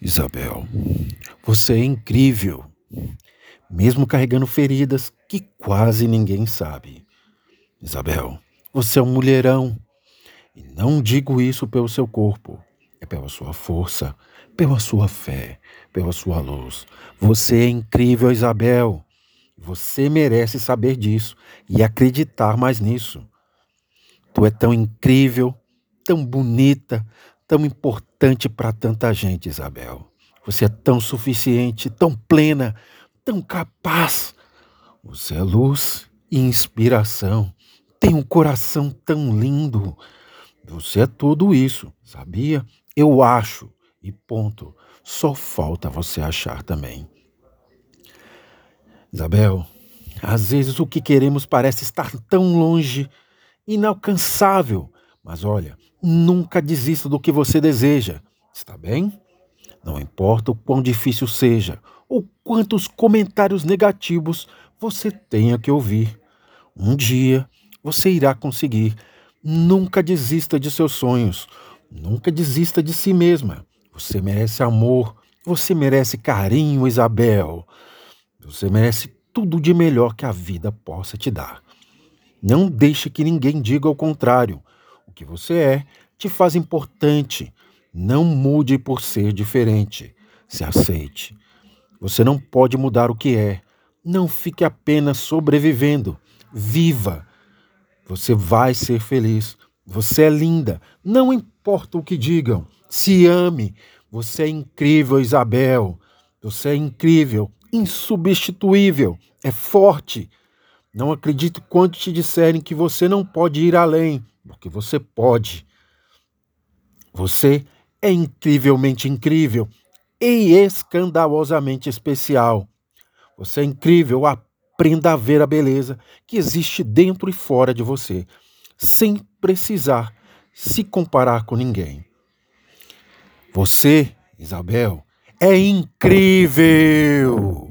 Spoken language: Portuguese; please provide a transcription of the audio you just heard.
Isabel, você é incrível, mesmo carregando feridas que quase ninguém sabe. Isabel, você é um mulherão. E não digo isso pelo seu corpo, é pela sua força, pela sua fé, pela sua luz. Você é incrível, Isabel. Você merece saber disso e acreditar mais nisso. Tu é tão incrível, tão bonita, tão importante para tanta gente, Isabel. Você é tão suficiente, tão plena, tão capaz. Você é luz e inspiração. Tem um coração tão lindo. Você é tudo isso, sabia? Eu acho, e ponto. Só falta você achar também. Isabel, às vezes o que queremos parece estar tão longe, inalcançável. Mas olha, nunca desista do que você deseja, está bem? Não importa o quão difícil seja ou quantos comentários negativos você tenha que ouvir. Um dia você irá conseguir. Nunca desista de seus sonhos. Nunca desista de si mesma. Você merece amor. Você merece carinho, Isabel. Você merece tudo de melhor que a vida possa te dar. Não deixe que ninguém diga o contrário. Que você é te faz importante. Não mude por ser diferente. Se aceite. Você não pode mudar o que é. Não fique apenas sobrevivendo. Viva. Você vai ser feliz. Você é linda. Não importa o que digam. Se ame. Você é incrível, Isabel. Você é incrível, insubstituível, é forte. Não acredito quando te disserem que você não pode ir além, porque você pode. Você é incrivelmente incrível e escandalosamente especial. Você é incrível, aprenda a ver a beleza que existe dentro e fora de você, sem precisar se comparar com ninguém. Você, Isabel, é incrível!